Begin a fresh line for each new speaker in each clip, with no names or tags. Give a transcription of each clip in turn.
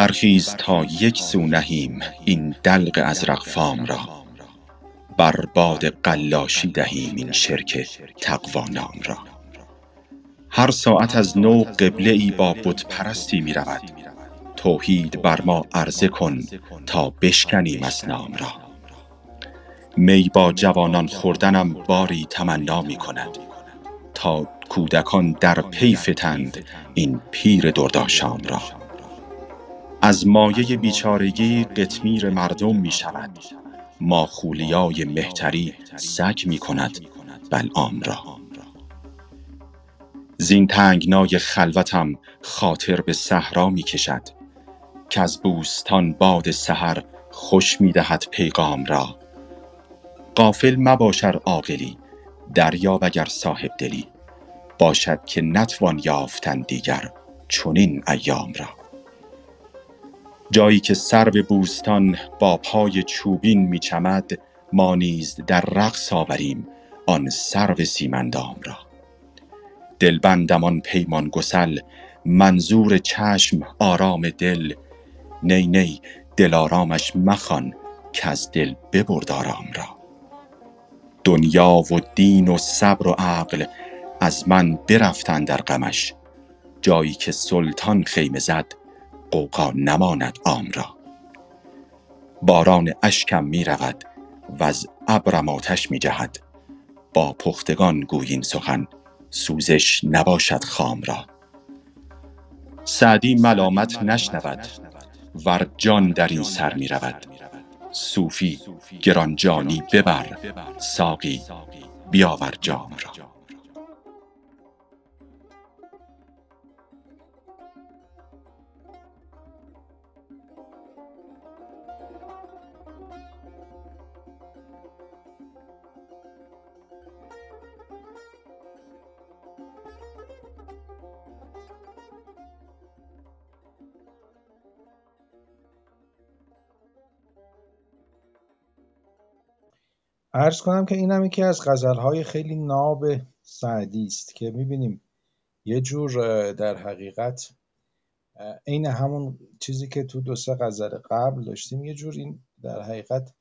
برخیز تا یک سو نهیم این دلق ازرق فام را. بر باد قلاشی دهیم این شرک تقوا نام را. هر ساعت از نو قبله ای با بت پرستی می رود. توحید بر ما عرضه کن تا بشکنیم اصنام را. می با جوانان خوردنم باری تمنا می کند. تا کودکان در پی فتند این پیر دردآشام را. از مایه بیچارگی قطمیر مردم می شود. ماخولیای مهتری سگ می کند. بلعام را. زین تنگنای خلوتم خاطر به صحرا می کشد. کز بوستان باد سحر خوش می دهد پیغام را. غافل مباش ار عاقلی دریاب اگر صاحبدلی. باشد که نتوان یافتن دیگر چنین ایام را. جایی که سرو بوستان با پای چوبین می چمد ما نیز در رقص آوریم آن سرو سیمندام را. دلبندم آن پیمان گسل منظور چشم آرام دل. نی نی دلارامش مخوان کز دل ببرد آرام را. دنیا و دین و صبر و عقل از من برفتند در غمش. جایی که سلطان خیمه زد غوغا نماند عام را. باران اشکم می رود وز ابرم آتش می جهد با پختگان گوی این سخن سوزش نباشد خام را. سعدی ملامت نشنود ور جان در این سر می رود صوفی گرانجانی ببر ساقی بیاور جام را.
عرض کنم که این هم یکی از غزلهای خیلی ناب سعدی است که می‌بینیم. یه جور در حقیقت عین همون چیزی که تو دو سه غزل قبل داشتیم یه جور این در حقیقت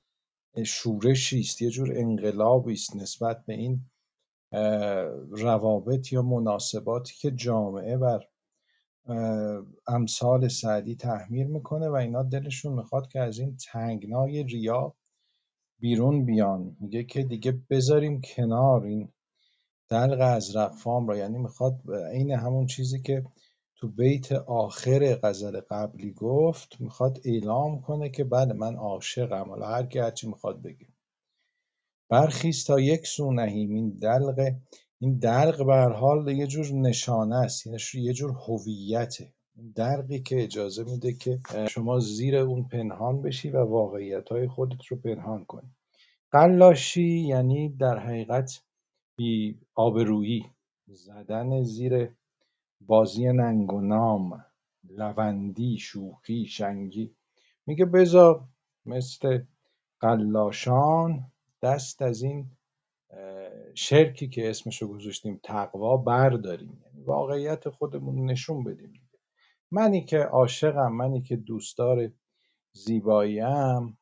شورشی است یه جور انقلابی است نسبت به این روابط یا مناسباتی که جامعه بر امثال سعدی تحمیل می‌کنه و اینا دلشون می‌خواد که از این تنگنای ریا بیرون بیان. میگه که دیگه بذاریم کنار این دلق ازرق فام را. یعنی می‌خواد عین همون چیزی که تو بیت آخر غزل قبلی گفت می‌خواد اعلام کنه که بله من عاشقم. حالا هر کی هرچی می‌خواد بگه. برخیز تا یک سو نهیم. این دلق این دلق به حال یه جور نشانه است. یعنی یه جور هویته. درقی که اجازه میده که شما زیر اون پنهان بشی و واقعیت های خودت رو پنهان کنی. قلاشی یعنی در حقیقت بی آبرویی زدن زیر بازی ننگ و نام لوندی شوخی شنگی. میگه بزا مثل قلاشان دست از این شرکی که اسمشو گذاشتیم تقوا برداریم. یعنی واقعیت خودمون نشون بدیم. منی که عاشقم منی که دوستدار زیباییم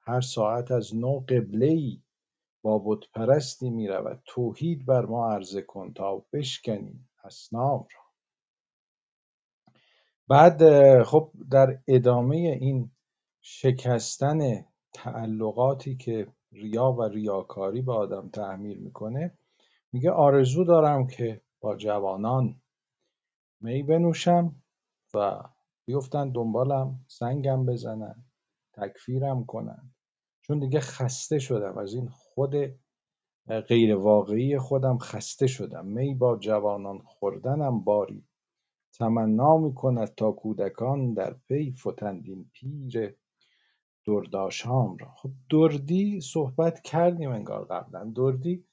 هر ساعت از نو ای با بت پرستی می رود توحید بر ما عرضه کن تا بشکنیم اصنام را. بعد خب در ادامه این شکستن تعلقاتی که ریا و ریاکاری به آدم تحمیل می‌کنه میگه آرزو دارم که با جوانان می بنوشم. و بیفتن دنبالم سنگم بزنن تکفیرم کنن. چون دیگه خسته شدم. از این خود غیر واقعی خودم خسته شدم. می با جوانان خوردنم باری. تمنا می‌کند تا کودکان در پی فتند این پیر درداشام را. خب دردی صحبت کردیم انگار قبلا. دردی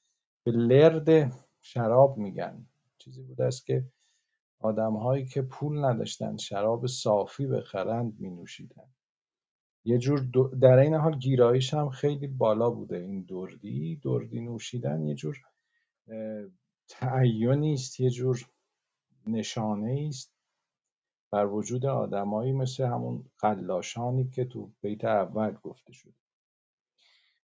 به لرد شراب میگن. چیزی بوده است که آدمهایی که پول نداشتند شراب صافی بخرند می نوشیدن یه جور در این حال گیرایش هم خیلی بالا بوده. این دردی دردی نوشیدن یه جور تعینی است یه جور نشانه است بر وجود آدمایی مثل همون قلاشانی که تو بیت اول گفته شده.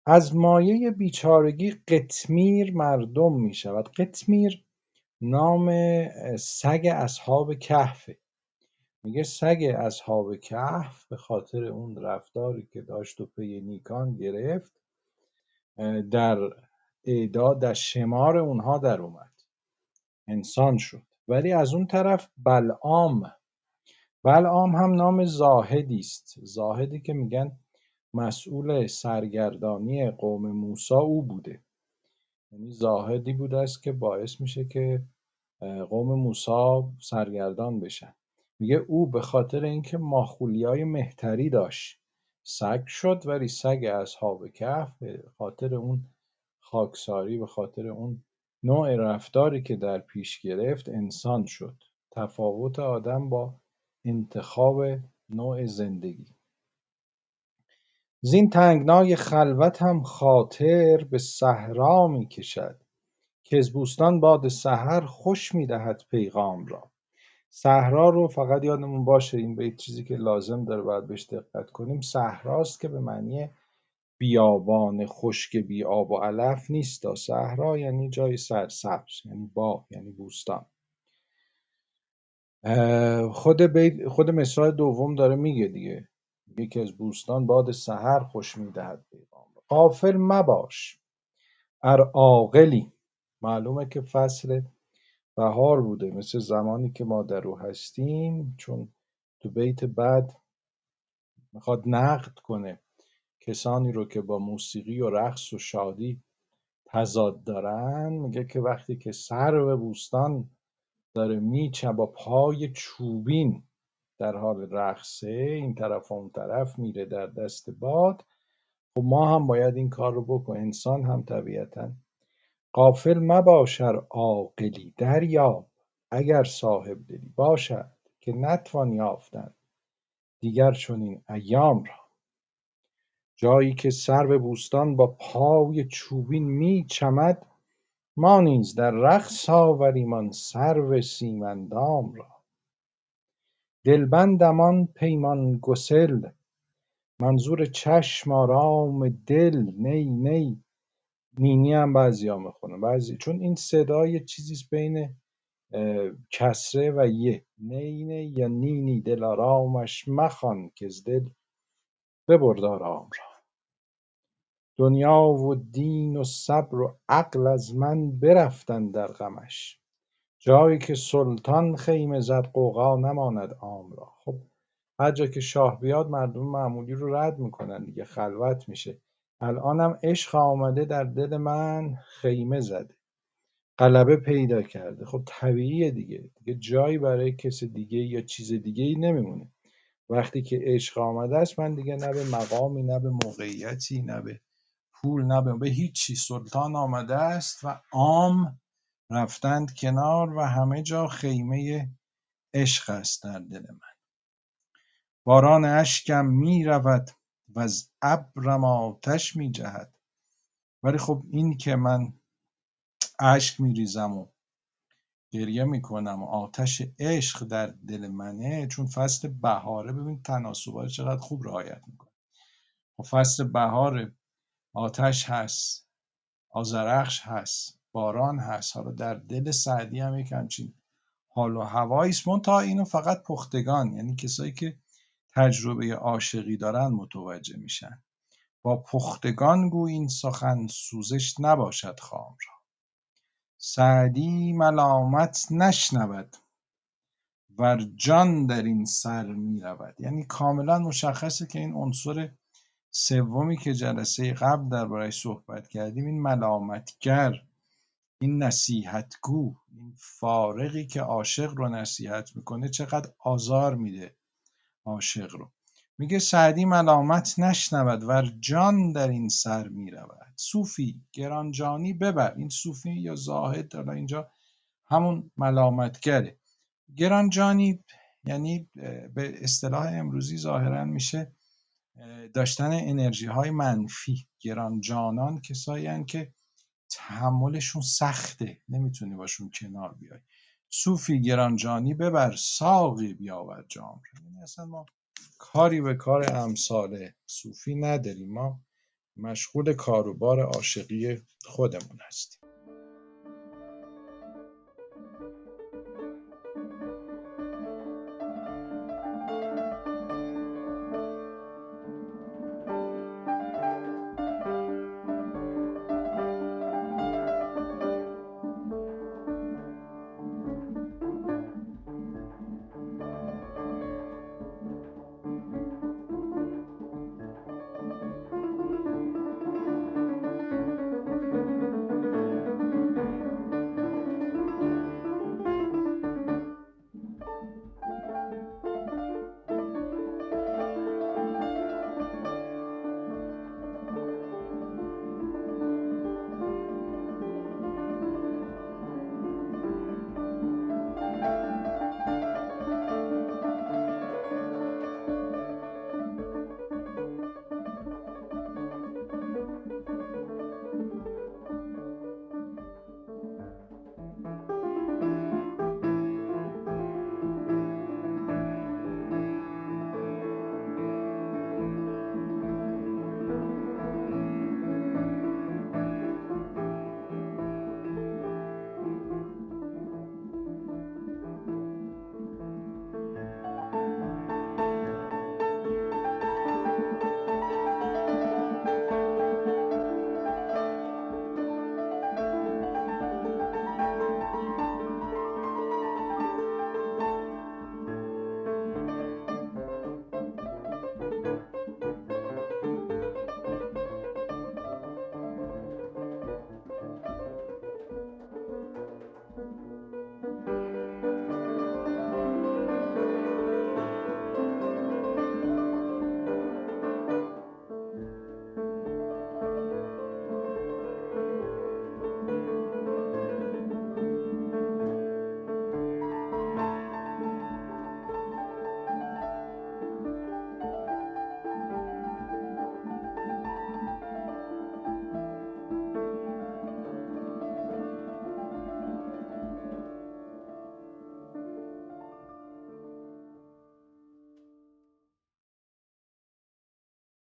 از مایه بیچارگی قطمیر مردم می شود قطمیر نام سگ اصحاب کهفه میگه سگ اصحاب کهف به خاطر اون رفتاری که داشت و پی نیکان گرفت در اعداد در شمار اونها در اومد. انسان شد. ولی از اون طرف بلعام. بلعام هم نام زاهدی است. زاهدی که میگن مسئول سرگردانی قوم موسی او بوده. یعنی زاهدی بوده است که باعث میشه که قوم موسی سرگردان بشن. میگه او به خاطر اینکه ماخولیای مهتری داشت سگ شد ولی سگ اصحاب کهف به خاطر اون خاکساری به خاطر اون نوع رفتاری که در پیش گرفت انسان شد. تفاوت آدم با انتخاب نوع زندگی. زین تنگنای خلوت هم خاطر به صحرا می کشد که از بوستان باد سحر خوش می دهد پیغام را. صحرا رو فقط یادمون باشه این به چیزی که لازم داره باید بهش دقت کنیم. صحراست که به معنی بیابان خشک بی آب و علف نیست صحرا یعنی جای سرسبز یعنی باغ یعنی بوستان. خود خود مصرع دوم داره میگه دیگه. یکی از بوستان باد سحر خوش می‌دهد پیغام غافل مباش ار عاقلی. معلومه که فصل بهار بوده مثل زمانی که ما در او هستیم چون تو بیت بعد می‌خواد نقد کنه کسانی رو که با موسیقی و رقص و شادی تضاد دارن. میگه که وقتی که سر به بوستان داره میچه با پای چوبین در حال رقصه این طرف اون طرف میره در دست باد. خب ما هم باید این کار رو بکنیم. انسان هم طبیعتا. قافل مباشر عاقلی دریاب. اگر صاحب دلی باشد که نتوان یافتن دیگر چنین ایام را. جایی که سرو بوستان با پای چوبین میچمد ما نیز در رقص آوریم آن سرو سیمندام را. دلبندم آن پیمان گسل منظور چشم آرام دل. نی نی. نینی هم بعضیا می‌خونن. بعضی چون این صدا یه چیزیست بین کسره و یه. نی نی یا نینی دلارامش مخوان از دل ببرد آرام را. دنیا و دین و صبر و عقل از من برفتن در غمش. جایی که سلطان خیمه زد قوقا نماند عام را. خب هر جا که شاه بیاد مردم معمولی رو رد می‌کنن دیگه خلوت میشه. الانم عشق آمده در دل من خیمه زده. غلبه پیدا کرده. خب طبیعیه دیگه. دیگه جایی برای کس دیگه یا چیز دیگه ای نمیمونه. وقتی که عشق آمده است من دیگه نه به مقامی نه به موقعیتی نه به پول نه به هیچی. سلطان آمده است و عام رفتند کنار و همه جا خیمه عشق است در دل من. باران اشکم می رود و از ابرم آتش می جهد. ولی خب این که من اشک می ریزم و گریه می‌کنم و آتش عشق در دل منه چون فصل بهاره ببین تناسبات چقدر خوب رعایت می‌کنه. و خب فصل بهار آتش هست آزرخش هست. باران هست. حالا در دل سعدی هم یک همچین حال و هوایی است. تا اینو فقط پختگان یعنی کسایی که تجربه عاشقی دارن متوجه میشن. با پختگان گو این سخن سوزش نباشد خام را. سعدی ملامت نشنود ور جان در این سر می رود یعنی کاملا مشخصه که این عنصر سومی که جلسه قبل دربارهش صحبت کردیم این ملامتگر. این نصیحتگو این فارغی که عاشق رو نصیحت می‌کنه چقدر آزار میده عاشق رو. میگه سعدی ملامت نشنود ور جان در این سر می‌رود. صوفی گرانجانی ببر. این صوفی یا زاهد حالا اینجا همون ملامتگره. گرانجانی یعنی به اصطلاح امروزی ظاهرا میشه داشتن انرژی های منفی. گرانجانان کسایی که تحملشون سخته. نمی‌تونی باشون کنار بیای. صوفی گرانجانی ببر ساقی بیاور جام یعنی اصلا ما کاری به کار امثال صوفی نداریم. ما مشغول کاروبار عاشقی خودمون هستیم.